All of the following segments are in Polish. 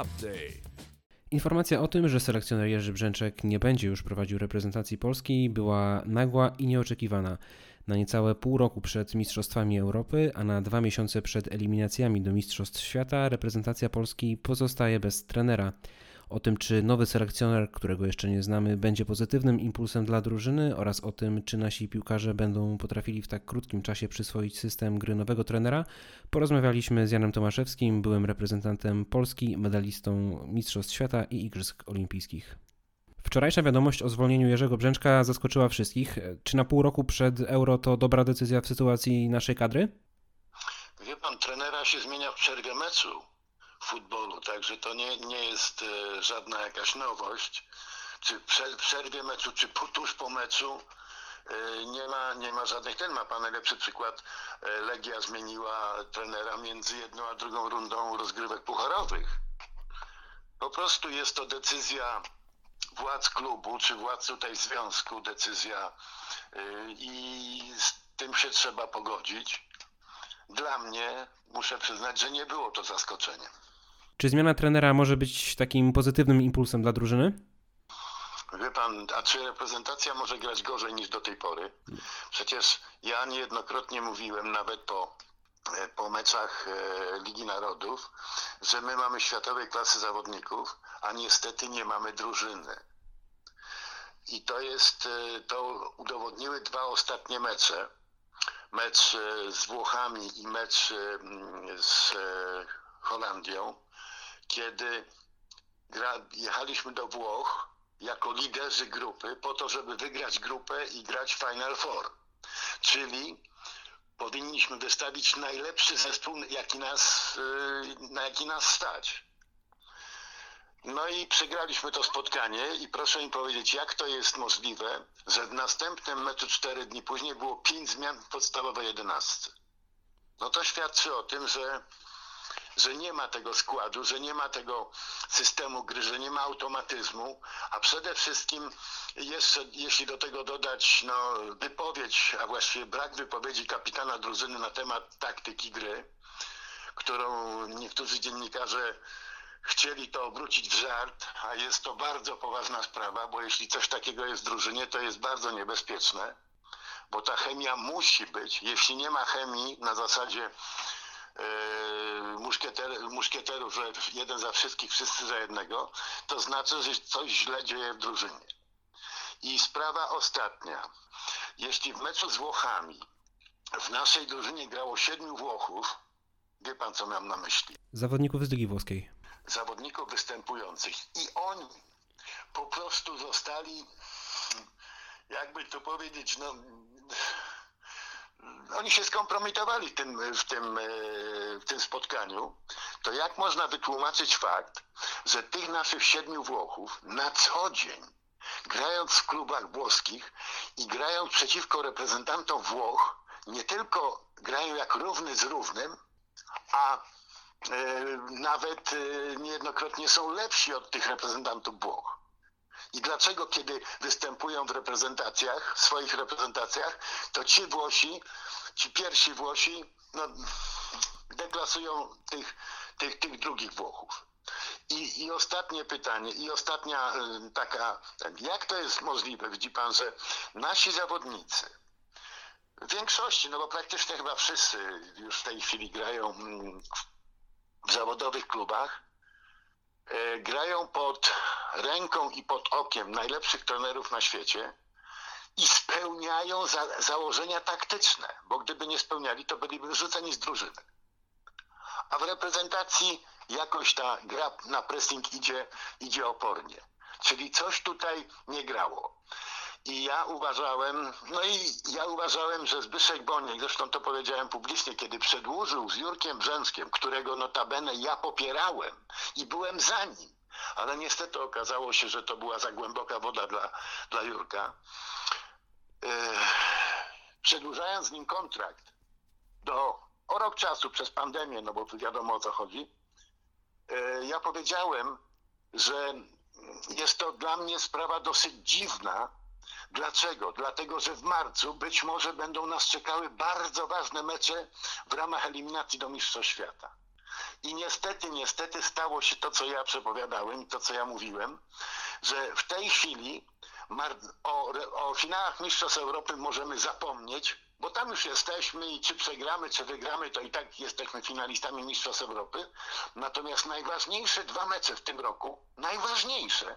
Update. Informacja o tym, że selekcjoner Jerzy Brzęczek nie będzie już prowadził reprezentacji Polski była nagła i nieoczekiwana. Na niecałe pół roku przed Mistrzostwami Europy, a na dwa miesiące przed eliminacjami do Mistrzostw Świata reprezentacja Polski pozostaje bez trenera. O tym, czy nowy selekcjoner, którego jeszcze nie znamy, będzie pozytywnym impulsem dla drużyny oraz o tym, czy nasi piłkarze będą potrafili w tak krótkim czasie przyswoić system gry nowego trenera, porozmawialiśmy z Janem Tomaszewskim, byłym reprezentantem Polski, medalistą Mistrzostw Świata i Igrzysk Olimpijskich. Wczorajsza wiadomość o zwolnieniu Jerzego Brzęczka zaskoczyła wszystkich. Czy na pół roku przed Euro to dobra decyzja w sytuacji naszej kadry? Wie pan, trenera się zmienia w przerwie meczu futbolu, także to nie, nie jest e, żadna jakaś nowość. Czy w przerwie meczu, czy tuż po meczu e, nie ma, nie ma żadnych. Ten ma pan najlepszy przykład. E, Legia zmieniła trenera między jedną a drugą rundą rozgrywek pucharowych. Po prostu jest to decyzja władz klubu, czy władz tutaj związku, decyzja i z tym się trzeba pogodzić. Dla mnie muszę przyznać, że nie było to zaskoczeniem. Czy zmiana trenera może być takim pozytywnym impulsem dla drużyny? Wie pan, a czy reprezentacja może grać gorzej niż do tej pory? Przecież ja niejednokrotnie mówiłem, nawet po, e, po meczach e, Ligi Narodów, że my mamy światowej klasy zawodników, a niestety nie mamy drużyny. I to jest, e, to udowodniły dwa ostatnie mecze. Mecz z Włochami i mecz z Holandią kiedy gra, jechaliśmy do Włoch jako liderzy grupy po to, żeby wygrać grupę i grać Final Four. Czyli powinniśmy wystawić najlepszy zespół, jaki nas, y, na jaki nas stać. No i przegraliśmy to spotkanie i proszę mi powiedzieć, jak to jest możliwe, że w następnym meczu cztery dni później było pięć zmian w podstawowej jedenastce. No to świadczy o tym, że że nie ma tego składu, że nie ma tego systemu gry, że nie ma automatyzmu, a przede wszystkim jeszcze, jeśli do tego dodać no, wypowiedź, a właściwie brak wypowiedzi kapitana drużyny na temat taktyki gry, którą niektórzy dziennikarze chcieli to obrócić w żart, a jest to bardzo poważna sprawa, bo jeśli coś takiego jest w drużynie, to jest bardzo niebezpieczne, bo ta chemia musi być. Jeśli nie ma chemii na zasadzie muszkieter, muszkieterów, że jeden za wszystkich, wszyscy za jednego, to znaczy, że coś źle dzieje w drużynie. I sprawa ostatnia. Jeśli w meczu z Włochami w naszej drużynie grało siedmiu Włochów, wie pan co mam na myśli? Zawodników z Ligi Włoskiej. Zawodników występujących. I oni po prostu zostali, jakby to powiedzieć, no oni się skompromitowali w tym, w, tym, e, w tym spotkaniu, to jak można wytłumaczyć fakt, że tych naszych siedmiu Włochów na co dzień, grając w klubach włoskich i grając przeciwko reprezentantom Włoch, nie tylko grają jak równy z równym, a e, nawet e, niejednokrotnie są lepsi od tych reprezentantów Włoch. I dlaczego, kiedy występują w reprezentacjach, w swoich reprezentacjach, to ci Włosi, ci pierwsi Włosi, no, deklasują tych, tych, tych drugich Włochów. I, I ostatnie pytanie, i ostatnia y, taka, jak to jest możliwe? Widzi pan, że nasi zawodnicy, w większości, no bo praktycznie chyba wszyscy już w tej chwili grają mm, w zawodowych klubach, grają pod ręką i pod okiem najlepszych trenerów na świecie i spełniają za, założenia taktyczne, bo gdyby nie spełniali, to byliby wyrzuceni z drużyny. A w reprezentacji jakoś ta gra na pressing idzie, idzie opornie. Czyli coś tutaj nie grało. I ja uważałem, no i ja uważałem, że Zbyszek Boniek, zresztą to powiedziałem publicznie, kiedy przedłużył z Jurkiem Brzęskiem, którego notabene ja popierałem i byłem za nim, ale niestety okazało się, że to była za głęboka woda dla, dla Jurka. Yy, przedłużając z nim kontrakt do o rok czasu przez pandemię, no bo tu wiadomo o co chodzi, yy, ja powiedziałem, że jest to dla mnie sprawa dosyć dziwna, Dlaczego? Dlatego, że w marcu być może będą nas czekały bardzo ważne mecze w ramach eliminacji do Mistrzostw Świata. I niestety, niestety stało się to, co ja przepowiadałem to, co ja mówiłem, że w tej chwili o, o finałach Mistrzostw Europy możemy zapomnieć, bo tam już jesteśmy i czy przegramy, czy wygramy, to i tak jesteśmy finalistami Mistrzostw Europy. Natomiast najważniejsze dwa mecze w tym roku, najważniejsze,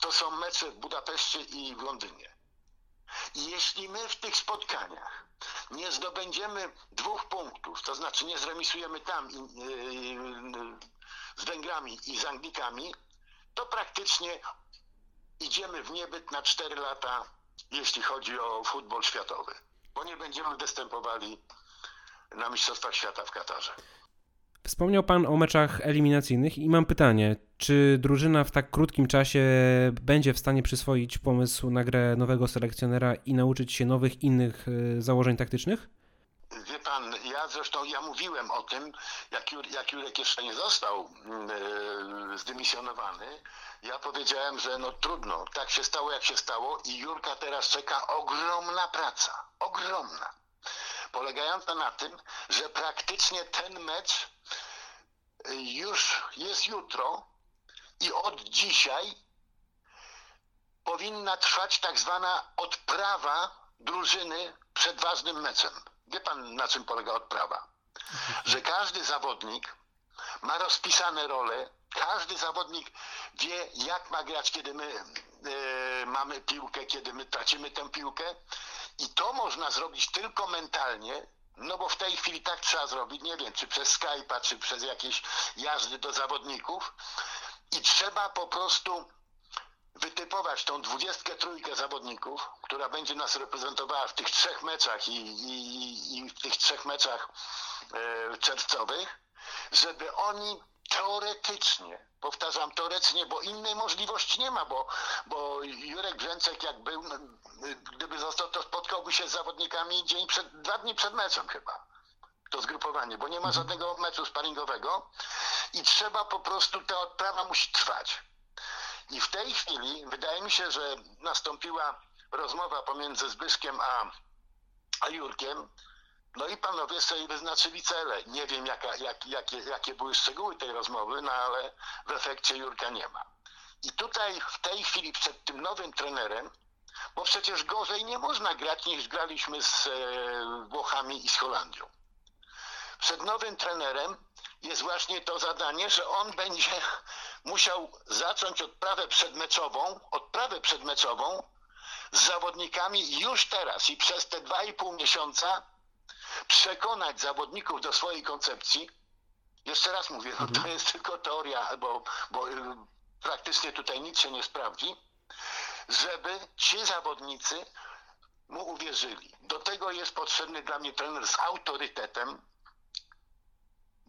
to są mecze w Budapeszcie i w Londynie. I jeśli my w tych spotkaniach nie zdobędziemy dwóch punktów, to znaczy nie zremisujemy tam z Węgrami i z Anglikami, to praktycznie idziemy w niebyt na 4 lata, jeśli chodzi o futbol światowy, bo nie będziemy występowali na Mistrzostwach Świata w Katarze. Wspomniał Pan o meczach eliminacyjnych i mam pytanie, czy drużyna w tak krótkim czasie będzie w stanie przyswoić pomysł na grę nowego selekcjonera i nauczyć się nowych, innych e, założeń taktycznych? Wie pan, ja zresztą ja mówiłem o tym, jak, jak Jurek jeszcze nie został yy, zdymisjonowany. Ja powiedziałem, że no trudno, tak się stało jak się stało i Jurka teraz czeka ogromna praca, ogromna. Polegająca na tym, że praktycznie ten mecz y, już jest jutro i od dzisiaj powinna trwać tak zwana odprawa drużyny przed ważnym meczem. Wie pan, na czym polega odprawa? Że każdy zawodnik ma rozpisane role, każdy zawodnik wie, jak ma grać, kiedy my e, mamy piłkę, kiedy my tracimy tę piłkę. I to można zrobić tylko mentalnie, no bo w tej chwili tak trzeba zrobić, nie wiem, czy przez Skype'a, czy przez jakieś jazdy do zawodników. Trzeba po prostu wytypować tą dwudziestkę trójkę zawodników, która będzie nas reprezentowała w tych trzech meczach i, i, i w tych trzech meczach e, czerwcowych, żeby oni teoretycznie, powtarzam teoretycznie, bo innej możliwości nie ma, bo, bo Jurek Brzęcek jak był, gdyby został, to spotkałby się z zawodnikami dzień przed, dwa dni przed meczem chyba. To zgrupowanie, bo nie ma mhm. żadnego meczu sparingowego i trzeba po prostu, ta odprawa musi trwać. I w tej chwili wydaje mi się, że nastąpiła rozmowa pomiędzy Zbyszkiem a, a Jurkiem. No i panowie sobie wyznaczyli cele. Nie wiem, jaka, jak, jakie, jakie były szczegóły tej rozmowy, no ale w efekcie Jurka nie ma. I tutaj w tej chwili przed tym nowym trenerem, bo przecież gorzej nie można grać niż graliśmy z e, Włochami i z Holandią. Przed nowym trenerem jest właśnie to zadanie, że on będzie musiał zacząć odprawę przedmeczową, odprawę przedmeczową z zawodnikami już teraz i przez te dwa i pół miesiąca przekonać zawodników do swojej koncepcji. Jeszcze raz mówię, no to mhm. jest tylko teoria, bo, bo y, praktycznie tutaj nic się nie sprawdzi, żeby ci zawodnicy mu uwierzyli. Do tego jest potrzebny dla mnie trener z autorytetem,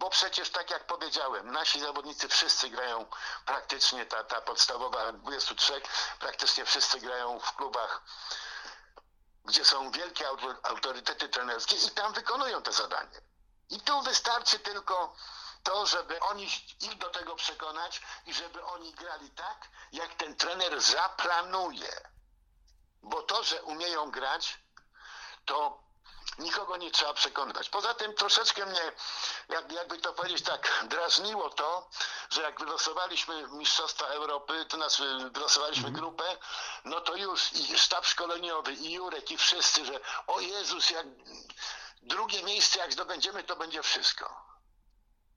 bo przecież tak jak powiedziałem, nasi zawodnicy wszyscy grają praktycznie, ta, ta podstawowa 23, praktycznie wszyscy grają w klubach, gdzie są wielkie autorytety trenerskie i tam wykonują te zadanie. I tu wystarczy tylko to, żeby oni ich do tego przekonać i żeby oni grali tak, jak ten trener zaplanuje. Bo to, że umieją grać, to nikogo nie trzeba przekonywać. Poza tym troszeczkę mnie, jak, jakby to powiedzieć tak, drażniło to, że jak wylosowaliśmy Mistrzostwa Europy, to nas wylosowaliśmy mhm. grupę, no to już i sztab szkoleniowy, i Jurek, i wszyscy, że o Jezus, jak drugie miejsce jak zdobędziemy, to będzie wszystko.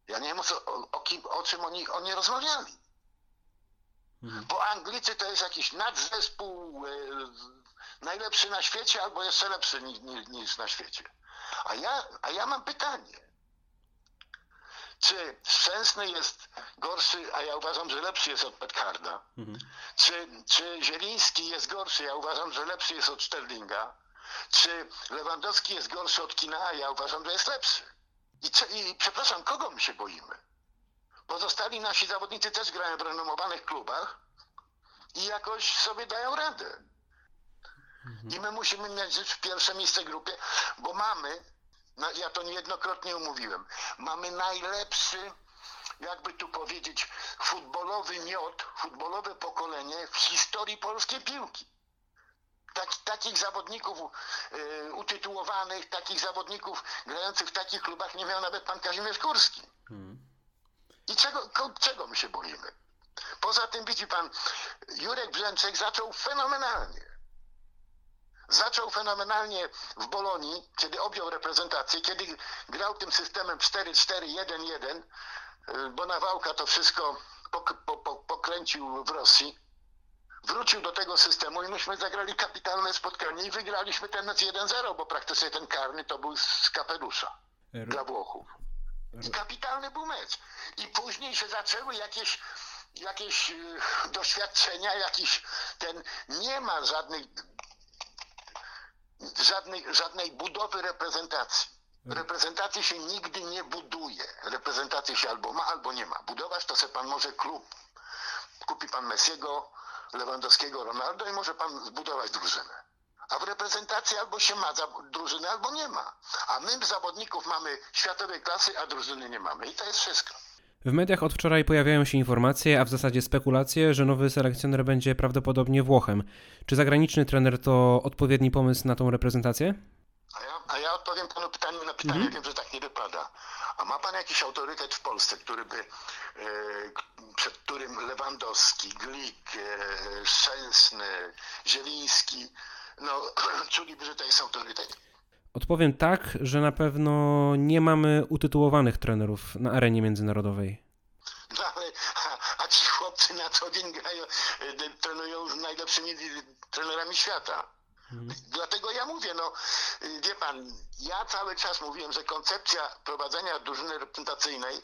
Ja nie wiem o, o, kim, o czym oni, oni rozmawiali. Mhm. Bo Anglicy to jest jakiś nadzespół, e, najlepszy na świecie albo jeszcze lepszy niż, niż na świecie. A ja, a ja mam pytanie. Czy Szczęsny jest gorszy, a ja uważam, że lepszy jest od Petkarda? Mhm. Czy, czy Zieliński jest gorszy, ja uważam, że lepszy jest od Sterlinga? Czy Lewandowski jest gorszy od Kina, a ja uważam, że jest lepszy? I, co, I przepraszam, kogo my się boimy? Pozostali nasi zawodnicy też grają w renomowanych klubach i jakoś sobie dają radę. I my musimy mieć pierwsze miejsce w grupie, bo mamy, no ja to niejednokrotnie umówiłem, mamy najlepszy, jakby tu powiedzieć, futbolowy miod, futbolowe pokolenie w historii polskiej piłki. Tak, takich zawodników y, utytułowanych, takich zawodników grających w takich klubach nie miał nawet pan Kazimierz Kurski. Hmm. I czego, czego my się boimy? Poza tym widzi pan, Jurek Brzęczek zaczął fenomenalnie. Zaczął fenomenalnie w Bolonii, kiedy objął reprezentację, kiedy grał tym systemem 4-4-1-1, y, bo Nawałka to wszystko pok- po, po, pokręcił w Rosji. Wrócił do tego systemu i myśmy zagrali kapitalne spotkanie i wygraliśmy ten mecz 1-0, bo praktycznie ten karny to był z kapelusza dla Włochów. I kapitalny był mecz. I później się zaczęły jakieś, jakieś y, doświadczenia, jakiś ten, nie ma żadnych, żadnej, żadnej budowy reprezentacji. Reprezentacji się nigdy nie buduje. Reprezentacji się albo ma, albo nie ma. Budować to se pan może klub. Kupi pan Messiego, Lewandowskiego, Ronaldo i może pan zbudować drużynę. A w reprezentacji albo się ma drużynę, albo nie ma. A my zawodników mamy światowej klasy, a drużyny nie mamy. I to jest wszystko. W mediach od wczoraj pojawiają się informacje, a w zasadzie spekulacje, że nowy selekcjoner będzie prawdopodobnie Włochem. Czy zagraniczny trener to odpowiedni pomysł na tą reprezentację? A ja, a ja odpowiem panu pytaniu na pytanie, wiem, że tak nie wypada. A ma pan jakiś autorytet w Polsce, który by, e, przed którym Lewandowski, Glik, e, Szczęsny, Zieliński, no czuliby, że to jest autorytet? Odpowiem tak, że na pewno nie mamy utytułowanych trenerów na arenie międzynarodowej. No ale, a, a ci chłopcy na co dzień grają, de- trenują z najlepszymi trenerami świata. Dlatego ja mówię, no y, wie pan, ja cały czas mówiłem, że koncepcja prowadzenia drużyny reprezentacyjnej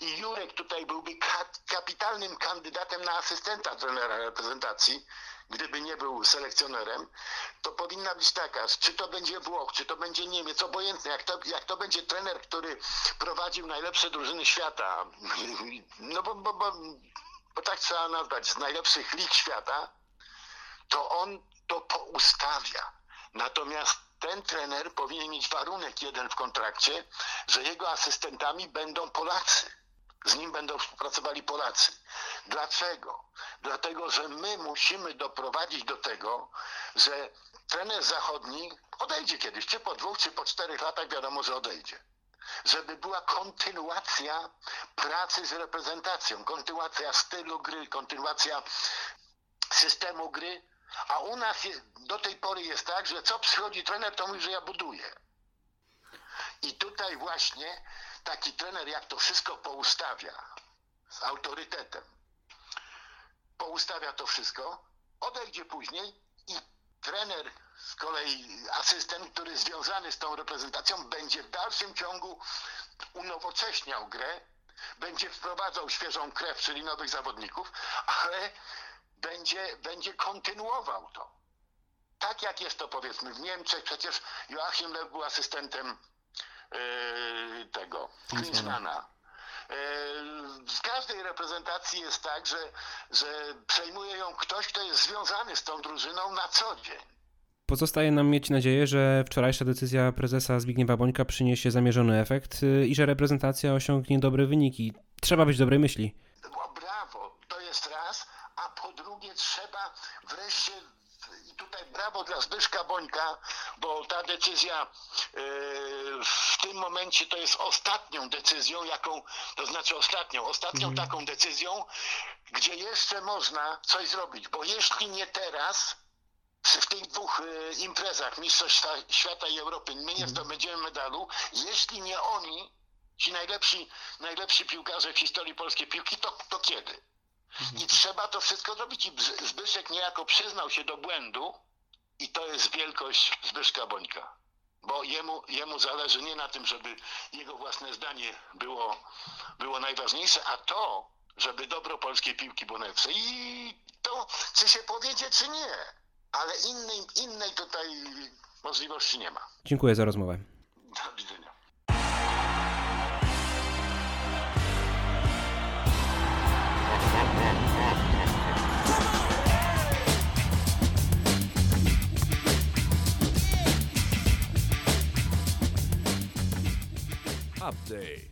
i Jurek tutaj byłby ka- kapitalnym kandydatem na asystenta trenera reprezentacji, gdyby nie był selekcjonerem, to powinna być taka, czy to będzie Włoch, czy to będzie Niemiec, obojętne, jak to, jak to będzie trener, który prowadził najlepsze drużyny świata, no bo, bo, bo, bo tak trzeba nazwać, z najlepszych lig świata, to on to poustawia. Natomiast ten trener powinien mieć warunek jeden w kontrakcie, że jego asystentami będą Polacy. Z nim będą współpracowali Polacy. Dlaczego? Dlatego, że my musimy doprowadzić do tego, że trener zachodni odejdzie kiedyś, czy po dwóch, czy po czterech latach wiadomo, że odejdzie. Żeby była kontynuacja pracy z reprezentacją, kontynuacja stylu gry, kontynuacja systemu gry, a u nas je, do tej pory jest tak, że co przychodzi trener, to mówi, że ja buduję. I tutaj właśnie taki trener, jak to wszystko poustawia, z autorytetem, poustawia to wszystko, odejdzie później i trener, z kolei asystent, który związany z tą reprezentacją, będzie w dalszym ciągu unowocześniał grę, będzie wprowadzał świeżą krew, czyli nowych zawodników, ale będzie, będzie kontynuował to. Tak jak jest to powiedzmy w Niemczech, przecież Joachim Lew był asystentem tego Klinsmana. W każdej reprezentacji jest tak, że, że przejmuje ją ktoś, kto jest związany z tą drużyną na co dzień. Pozostaje nam mieć nadzieję, że wczorajsza decyzja prezesa Zbigniewa Bońka przyniesie zamierzony efekt y, i że reprezentacja osiągnie dobre wyniki. Trzeba być dobrej myśli. O, brawo, to jest raz, a po drugie trzeba wreszcie tutaj brawo dla Zbyszka Bońka, bo ta decyzja yy, w tym momencie to jest ostatnią decyzją, jaką, to znaczy ostatnią, ostatnią taką decyzją, gdzie jeszcze można coś zrobić, bo jeśli nie teraz, w tych dwóch y, imprezach Mistrzostw Świata i Europy my nie zdobędziemy medalu, jeśli nie oni, ci najlepsi, najlepsi piłkarze w historii polskiej piłki, to, to kiedy? I trzeba to wszystko zrobić. I Zbyszek niejako przyznał się do błędu i to jest wielkość Zbyszka Bońka. Bo jemu, jemu zależy nie na tym, żeby jego własne zdanie było, było najważniejsze, a to, żeby dobro polskiej piłki było najlepsze. I to, czy się powiedzie, czy nie. Ale innej, innej tutaj możliwości nie ma. Dziękuję za rozmowę. Do widzenia. Update.